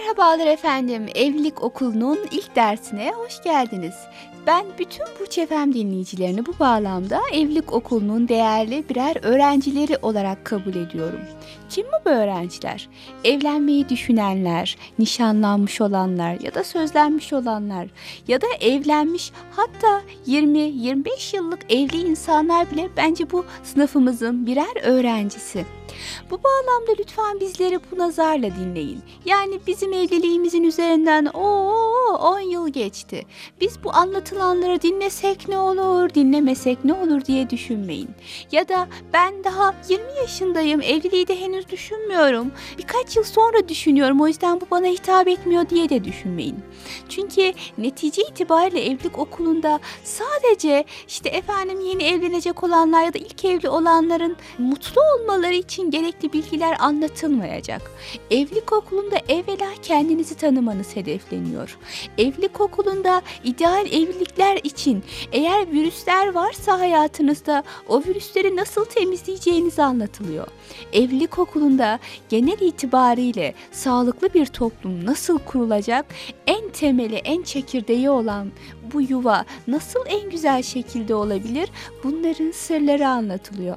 Merhabalar efendim. Evlilik Okulu'nun ilk dersine hoş geldiniz. Ben bütün Burç FM dinleyicilerini bu bağlamda Evlilik Okulu'nun değerli birer öğrencileri olarak kabul ediyorum. Kim bu öğrenciler? Evlenmeyi düşünenler, nişanlanmış olanlar ya da sözlenmiş olanlar ya da evlenmiş hatta 20-25 yıllık evli insanlar bile bence bu sınıfımızın birer öğrencisi. Bu bağlamda lütfen bizleri bu nazarla dinleyin. Yani bizim evliliğimizin üzerinden o 10 yıl geçti. Biz bu anlatılanları dinlesek ne olur, dinlemesek ne olur diye düşünmeyin. Ya da ben daha 20 yaşındayım, evliliği de henüz düşünmüyorum. Birkaç yıl sonra düşünüyorum o yüzden bu bana hitap etmiyor diye de düşünmeyin. Çünkü netice itibariyle evlilik okulunda sadece işte efendim yeni evlenecek olanlar ya da ilk evli olanların mutlu olmaları için gerekli bilgiler anlatılmayacak. Evlilik okulunda evvela kendinizi tanımanız hedefleniyor. Evlilik okulunda ideal evlilikler için eğer virüsler varsa hayatınızda o virüsleri nasıl temizleyeceğiniz anlatılıyor. Evlilik okulunda genel itibariyle sağlıklı bir toplum nasıl kurulacak en temeli, en çekirdeği olan bu yuva nasıl en güzel şekilde olabilir? Bunların sırları anlatılıyor.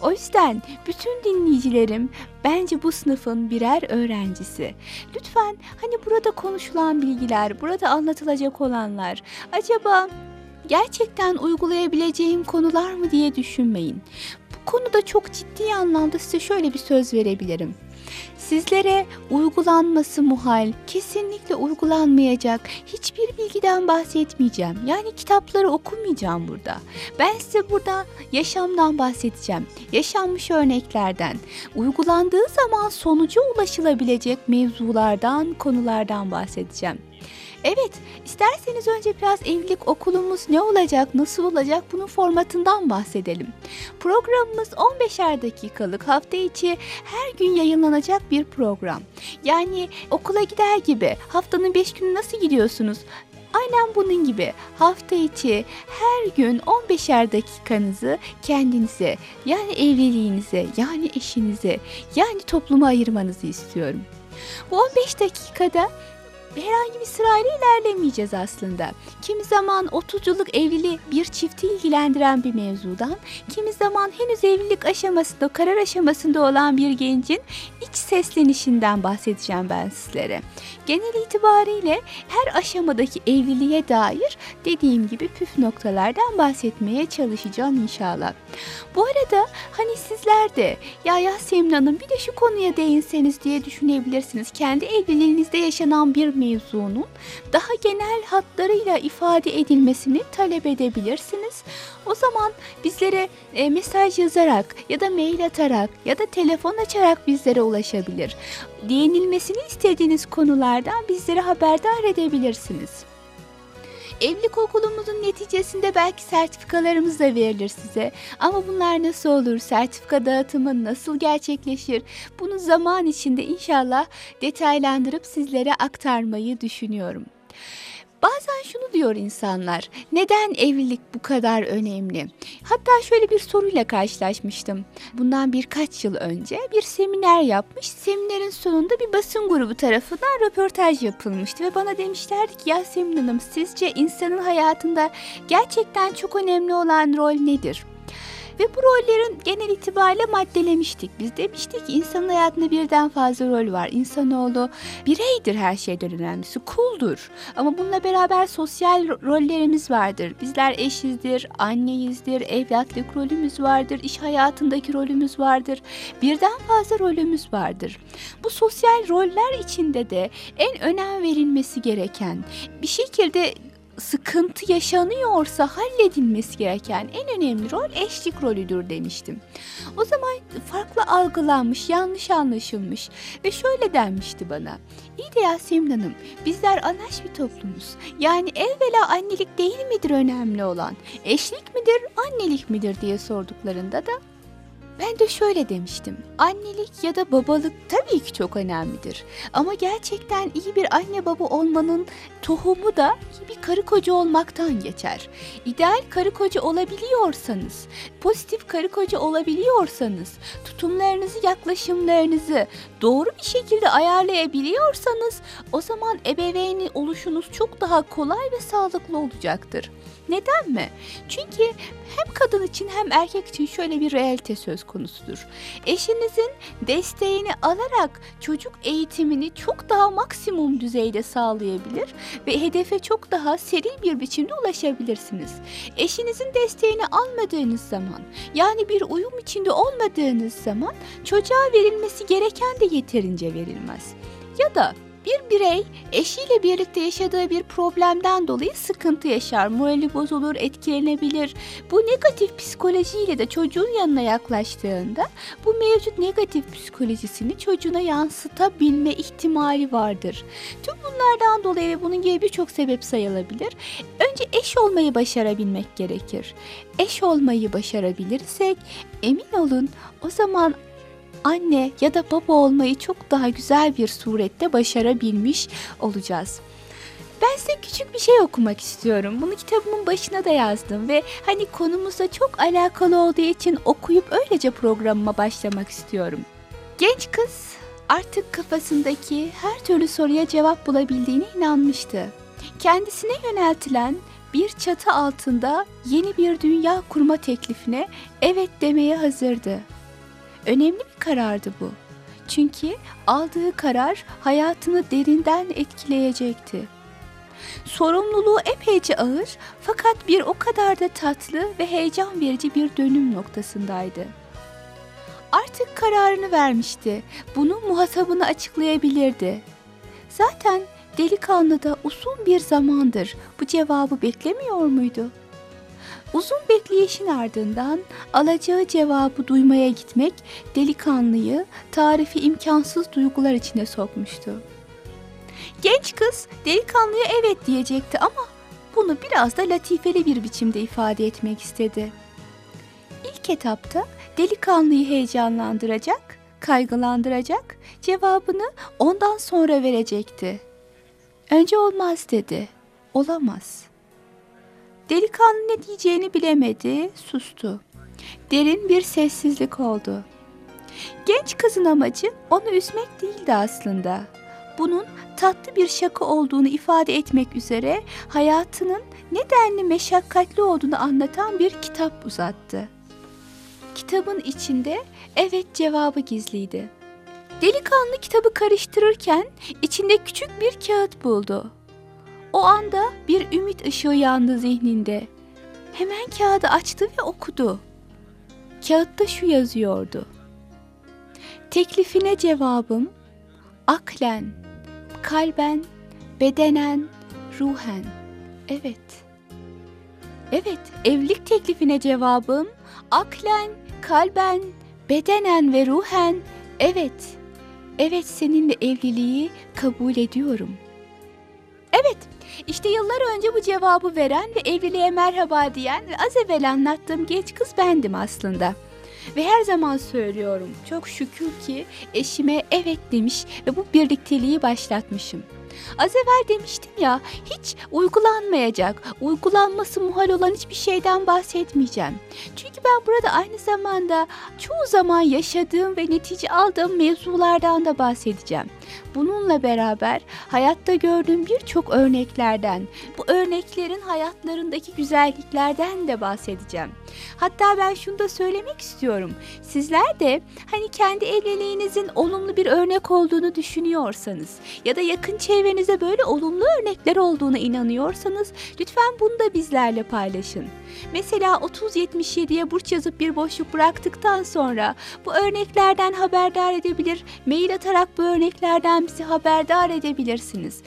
O yüzden bütün dinleyicilerim bence bu sınıfın birer öğrencisi. Lütfen hani burada konuşulan bilgiler, burada anlatılacak olanlar acaba gerçekten uygulayabileceğim konular mı diye düşünmeyin. Bu konuda çok ciddi anlamda size şöyle bir söz verebilirim. Sizlere uygulanması muhal, kesinlikle uygulanmayacak hiçbir bilgiden bahsetmeyeceğim. Yani kitapları okumayacağım burada. Ben size burada yaşamdan bahsedeceğim. Yaşanmış örneklerden, uygulandığı zaman sonuca ulaşılabilecek mevzulardan, konulardan bahsedeceğim. Evet, isterseniz önce biraz evlilik okulumuz ne olacak, nasıl olacak bunun formatından bahsedelim. Programımız 15'er dakikalık hafta içi her gün yayınlanacak bir program. Yani okula gider gibi haftanın 5 günü nasıl gidiyorsunuz? Aynen bunun gibi hafta içi her gün 15'er dakikanızı kendinize yani evliliğinize yani eşinize yani topluma ayırmanızı istiyorum. Bu 15 dakikada herhangi bir sırayla ilerlemeyeceğiz aslında. Kimi zaman 30 yıllık evliliği bir çifti ilgilendiren bir mevzudan, kimi zaman henüz evlilik aşamasında, karar aşamasında olan bir gencin iç seslenişinden bahsedeceğim ben sizlere. Genel itibariyle her aşamadaki evliliğe dair dediğim gibi püf noktalardan bahsetmeye çalışacağım inşallah. Bu arada hani sizler de ya Yasemin Hanım bir de şu konuya değinseniz diye düşünebilirsiniz. Kendi evliliğinizde yaşanan bir mevzunun daha genel hatlarıyla ifade edilmesini talep edebilirsiniz. O zaman bizlere e, mesaj yazarak ya da mail atarak ya da telefon açarak bizlere ulaşabilir. Değinilmesini istediğiniz konulardan bizlere haberdar edebilirsiniz. Evlilik okulumuzun neticesinde belki sertifikalarımız da verilir size. Ama bunlar nasıl olur? Sertifika dağıtımı nasıl gerçekleşir? Bunu zaman içinde inşallah detaylandırıp sizlere aktarmayı düşünüyorum. Bazen şunu diyor insanlar. Neden evlilik bu kadar önemli? Hatta şöyle bir soruyla karşılaşmıştım. Bundan birkaç yıl önce bir seminer yapmış. Seminerin sonunda bir basın grubu tarafından röportaj yapılmıştı ve bana demişlerdi ki Yasemin Hanım sizce insanın hayatında gerçekten çok önemli olan rol nedir? Ve bu rollerin genel itibariyle maddelemiştik. Biz demiştik ki insanın hayatında birden fazla rol var. İnsanoğlu bireydir her şeyden önemlisi. Kuldur. Ama bununla beraber sosyal rollerimiz vardır. Bizler eşizdir, anneyizdir, evlatlık rolümüz vardır, iş hayatındaki rolümüz vardır. Birden fazla rolümüz vardır. Bu sosyal roller içinde de en önem verilmesi gereken bir şekilde sıkıntı yaşanıyorsa halledilmesi gereken en önemli rol eşlik rolüdür demiştim. O zaman farklı algılanmış, yanlış anlaşılmış ve şöyle denmişti bana. İyi de Yasemin Hanım, bizler anaş bir toplumuz. Yani evvela annelik değil midir önemli olan? Eşlik midir, annelik midir diye sorduklarında da Ben de şöyle demiştim. Annelik ya da babalık tabii ki çok önemlidir. Ama gerçekten iyi bir anne baba olmanın tohumu da iyi bir karı koca olmaktan geçer. İdeal karı koca olabiliyorsanız, pozitif karı koca olabiliyorsanız, tutumlarınızı, yaklaşımlarınızı doğru bir şekilde ayarlayabiliyorsanız o zaman ebeveyni oluşunuz çok daha kolay ve sağlıklı olacaktır. Neden mi? Çünkü hem kadın için hem erkek için şöyle bir realite söz konusudur. Eşinizin desteğini alarak çocuk eğitimini çok daha maksimum düzeyde sağlayabilir ve hedefe çok daha seri bir biçimde ulaşabilirsiniz. Eşinizin desteğini almadığınız zaman yani bir uyum içinde olmadığınız zaman çocuğa verilmesi gereken de yeterince verilmez. Ya da bir birey eşiyle birlikte yaşadığı bir problemden dolayı sıkıntı yaşar, morali bozulur, etkilenebilir. Bu negatif psikolojiyle de çocuğun yanına yaklaştığında bu mevcut negatif psikolojisini çocuğuna yansıtabilme ihtimali vardır. Tüm bunlardan dolayı ve bunun gibi birçok sebep sayılabilir. Önce eş olmayı başarabilmek gerekir. Eş olmayı başarabilirsek emin olun o zaman anne ya da baba olmayı çok daha güzel bir surette başarabilmiş olacağız. Ben size küçük bir şey okumak istiyorum. Bunu kitabımın başına da yazdım ve hani konumuzla çok alakalı olduğu için okuyup öylece programıma başlamak istiyorum. Genç kız artık kafasındaki her türlü soruya cevap bulabildiğine inanmıştı. Kendisine yöneltilen bir çatı altında yeni bir dünya kurma teklifine evet demeye hazırdı. Önemli bir karardı bu. Çünkü aldığı karar hayatını derinden etkileyecekti. Sorumluluğu epeyce ağır fakat bir o kadar da tatlı ve heyecan verici bir dönüm noktasındaydı. Artık kararını vermişti. Bunu muhatabına açıklayabilirdi. Zaten delikanlı da uzun bir zamandır bu cevabı beklemiyor muydu?'' Uzun bekleyişin ardından alacağı cevabı duymaya gitmek delikanlıyı tarifi imkansız duygular içine sokmuştu. Genç kız delikanlıya evet diyecekti ama bunu biraz da latifeli bir biçimde ifade etmek istedi. İlk etapta delikanlıyı heyecanlandıracak, kaygılandıracak, cevabını ondan sonra verecekti. Önce olmaz dedi. Olamaz. Delikanlı ne diyeceğini bilemedi, sustu. Derin bir sessizlik oldu. Genç kızın amacı onu üzmek değildi aslında. Bunun tatlı bir şaka olduğunu ifade etmek üzere hayatının nedenli meşakkatli olduğunu anlatan bir kitap uzattı. Kitabın içinde evet cevabı gizliydi. Delikanlı kitabı karıştırırken içinde küçük bir kağıt buldu. O anda bir ümit ışığı yandı zihninde. Hemen kağıdı açtı ve okudu. Kağıtta şu yazıyordu. Teklifine cevabım aklen, kalben, bedenen, ruhen. Evet. Evet, evlilik teklifine cevabım aklen, kalben, bedenen ve ruhen. Evet. Evet seninle evliliği kabul ediyorum.'' Evet, işte yıllar önce bu cevabı veren ve evliliğe merhaba diyen ve az evvel anlattığım genç kız bendim aslında. Ve her zaman söylüyorum çok şükür ki eşime evet demiş ve bu birlikteliği başlatmışım. Az evvel demiştim ya hiç uygulanmayacak, uygulanması muhal olan hiçbir şeyden bahsetmeyeceğim. Çünkü ben burada aynı zamanda çoğu zaman yaşadığım ve netice aldığım mevzulardan da bahsedeceğim. Bununla beraber hayatta gördüğüm birçok örneklerden, bu örneklerin hayatlarındaki güzelliklerden de bahsedeceğim. Hatta ben şunu da söylemek istiyorum. Sizler de hani kendi evliliğinizin olumlu bir örnek olduğunu düşünüyorsanız ya da yakın çevrenizde böyle olumlu örnekler olduğunu inanıyorsanız lütfen bunu da bizlerle paylaşın. Mesela 3077'ye burç yazıp bir boşluk bıraktıktan sonra bu örneklerden haberdar edebilir, mail atarak bu örneklerden bizi haberdar edebilirsiniz.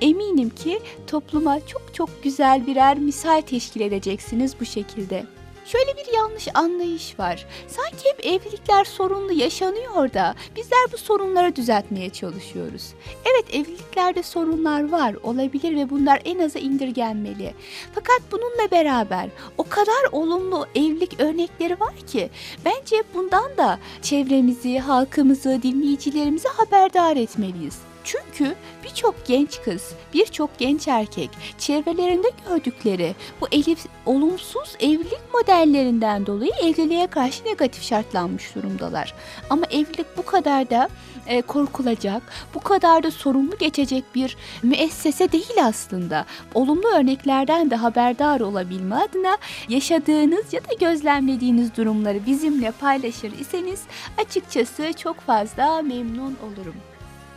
Eminim ki topluma çok çok güzel birer misal teşkil edeceksiniz bu şekilde. Şöyle bir yanlış anlayış var. Sanki hep evlilikler sorunlu yaşanıyor da bizler bu sorunları düzeltmeye çalışıyoruz. Evet evliliklerde sorunlar var olabilir ve bunlar en aza indirgenmeli. Fakat bununla beraber o kadar olumlu evlilik örnekleri var ki bence bundan da çevremizi, halkımızı, dinleyicilerimizi haberdar etmeliyiz. Çünkü birçok genç kız, birçok genç erkek çevrelerinde gördükleri bu elif, olumsuz evlilik modellerinden dolayı evliliğe karşı negatif şartlanmış durumdalar. Ama evlilik bu kadar da e, korkulacak, bu kadar da sorumlu geçecek bir müessese değil aslında. Olumlu örneklerden de haberdar olabilme adına yaşadığınız ya da gözlemlediğiniz durumları bizimle paylaşır iseniz açıkçası çok fazla memnun olurum.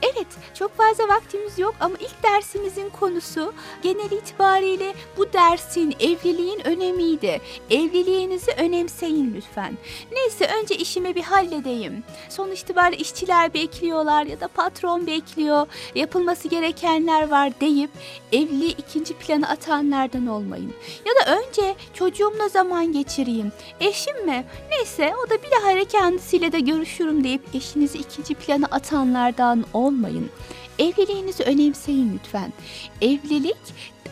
Evet, çok fazla vaktimiz yok ama ilk dersimizin konusu genel itibariyle bu dersin evliliğin önemiydi. Evliliğinizi önemseyin lütfen. Neyse önce işimi bir halledeyim. Sonuç itibariyle işçiler bekliyorlar ya da patron bekliyor, yapılması gerekenler var deyip evliliği ikinci plana atanlardan olmayın. Ya da önce çocuğumla zaman geçireyim. Eşim mi? Neyse o da bilahare kendisiyle de görüşürüm deyip eşinizi ikinci plana atanlardan olmayın olmayın. Evliliğinizi önemseyin lütfen. Evlilik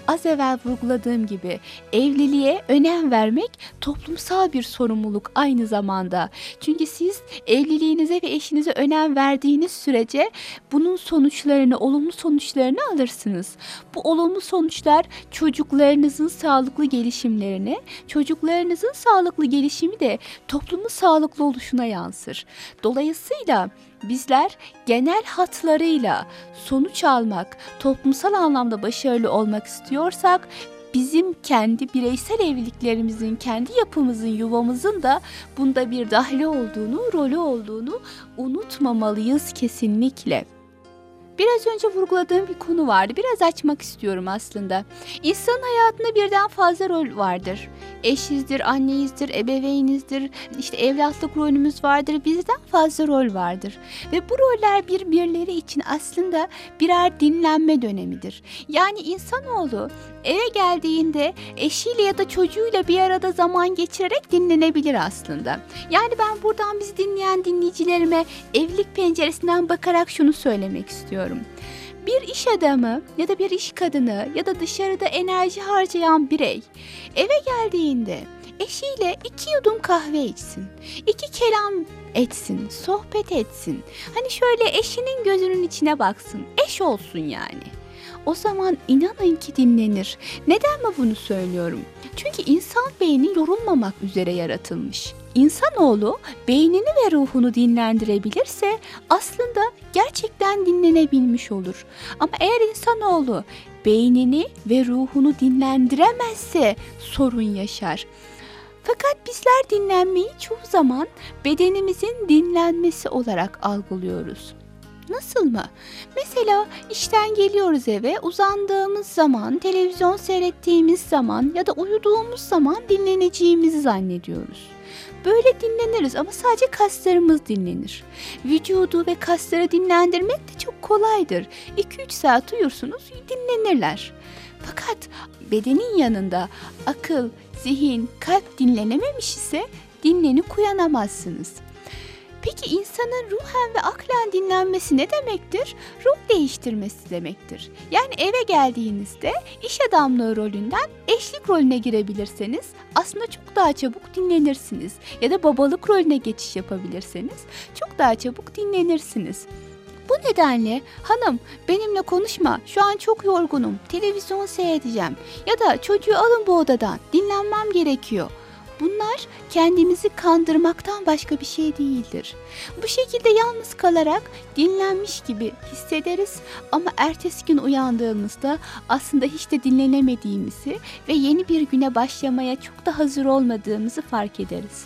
az evvel vurguladığım gibi evliliğe önem vermek toplumsal bir sorumluluk aynı zamanda. Çünkü siz evliliğinize ve eşinize önem verdiğiniz sürece bunun sonuçlarını, olumlu sonuçlarını alırsınız. Bu olumlu sonuçlar çocuklarınızın sağlıklı gelişimlerine, çocuklarınızın sağlıklı gelişimi de toplumun sağlıklı oluşuna yansır. Dolayısıyla bizler genel hatlarıyla sonuç almak, toplumsal anlamda başarılı olmak istiyorsak bizim kendi bireysel evliliklerimizin, kendi yapımızın, yuvamızın da bunda bir dahli olduğunu, rolü olduğunu unutmamalıyız kesinlikle. Biraz önce vurguladığım bir konu vardı. Biraz açmak istiyorum aslında. İnsanın hayatında birden fazla rol vardır. Eşizdir, anneyizdir, ebeveynizdir, işte evlatlık rolümüz vardır. Bizden fazla rol vardır. Ve bu roller birbirleri için aslında birer dinlenme dönemidir. Yani insanoğlu eve geldiğinde eşiyle ya da çocuğuyla bir arada zaman geçirerek dinlenebilir aslında. Yani ben buradan bizi dinleyen dinleyicilerime evlilik penceresinden bakarak şunu söylemek istiyorum. Bir iş adamı ya da bir iş kadını ya da dışarıda enerji harcayan birey eve geldiğinde eşiyle iki yudum kahve içsin, iki kelam etsin, sohbet etsin. Hani şöyle eşinin gözünün içine baksın, eş olsun yani. O zaman inanın ki dinlenir. Neden mi bunu söylüyorum? Çünkü insan beyni yorulmamak üzere yaratılmış. İnsanoğlu beynini ve ruhunu dinlendirebilirse aslında gerçekten dinlenebilmiş olur. Ama eğer insanoğlu beynini ve ruhunu dinlendiremezse sorun yaşar. Fakat bizler dinlenmeyi çoğu zaman bedenimizin dinlenmesi olarak algılıyoruz. Nasıl mı? Mesela işten geliyoruz eve, uzandığımız zaman, televizyon seyrettiğimiz zaman ya da uyuduğumuz zaman dinleneceğimizi zannediyoruz. Böyle dinleniriz ama sadece kaslarımız dinlenir. Vücudu ve kasları dinlendirmek de çok kolaydır. 2-3 saat uyursunuz, dinlenirler. Fakat bedenin yanında akıl, zihin, kalp dinlenememiş ise dinlenip uyanamazsınız. Peki insanın ruhen ve aklen dinlenmesi ne demektir? Ruh değiştirmesi demektir. Yani eve geldiğinizde iş adamlığı rolünden eşlik rolüne girebilirseniz aslında çok daha çabuk dinlenirsiniz. Ya da babalık rolüne geçiş yapabilirseniz çok daha çabuk dinlenirsiniz. Bu nedenle hanım benimle konuşma şu an çok yorgunum televizyon seyredeceğim ya da çocuğu alın bu odadan dinlenmem gerekiyor. Bunlar kendimizi kandırmaktan başka bir şey değildir. Bu şekilde yalnız kalarak dinlenmiş gibi hissederiz ama ertesi gün uyandığımızda aslında hiç de dinlenemediğimizi ve yeni bir güne başlamaya çok da hazır olmadığımızı fark ederiz.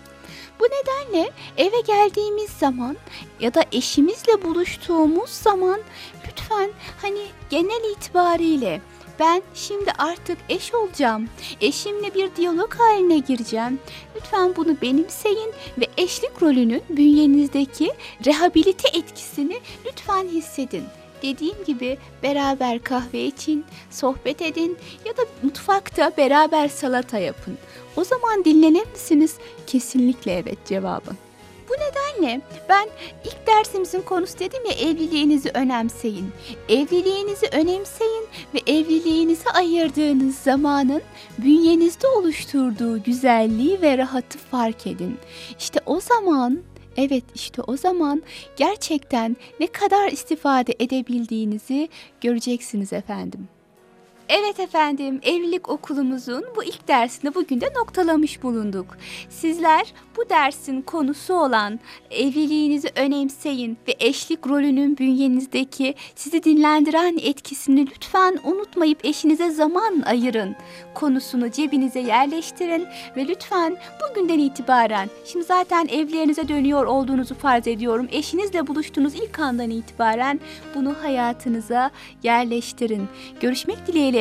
Bu nedenle eve geldiğimiz zaman ya da eşimizle buluştuğumuz zaman lütfen hani genel itibariyle ben şimdi artık eş olacağım. Eşimle bir diyalog haline gireceğim. Lütfen bunu benimseyin ve eşlik rolünün bünyenizdeki rehabilite etkisini lütfen hissedin. Dediğim gibi beraber kahve için, sohbet edin ya da mutfakta beraber salata yapın. O zaman dinlenir misiniz? Kesinlikle evet cevabım. Bu nedenle ben ilk dersimizin konusu dedim ya evliliğinizi önemseyin. Evliliğinizi önemseyin ve evliliğinize ayırdığınız zamanın bünyenizde oluşturduğu güzelliği ve rahatı fark edin. İşte o zaman Evet işte o zaman gerçekten ne kadar istifade edebildiğinizi göreceksiniz efendim. Evet efendim, evlilik okulumuzun bu ilk dersini bugün de noktalamış bulunduk. Sizler bu dersin konusu olan evliliğinizi önemseyin ve eşlik rolünün bünyenizdeki sizi dinlendiren etkisini lütfen unutmayıp eşinize zaman ayırın. Konusunu cebinize yerleştirin ve lütfen bugünden itibaren, şimdi zaten evlerinize dönüyor olduğunuzu farz ediyorum. Eşinizle buluştuğunuz ilk andan itibaren bunu hayatınıza yerleştirin. Görüşmek dileğiyle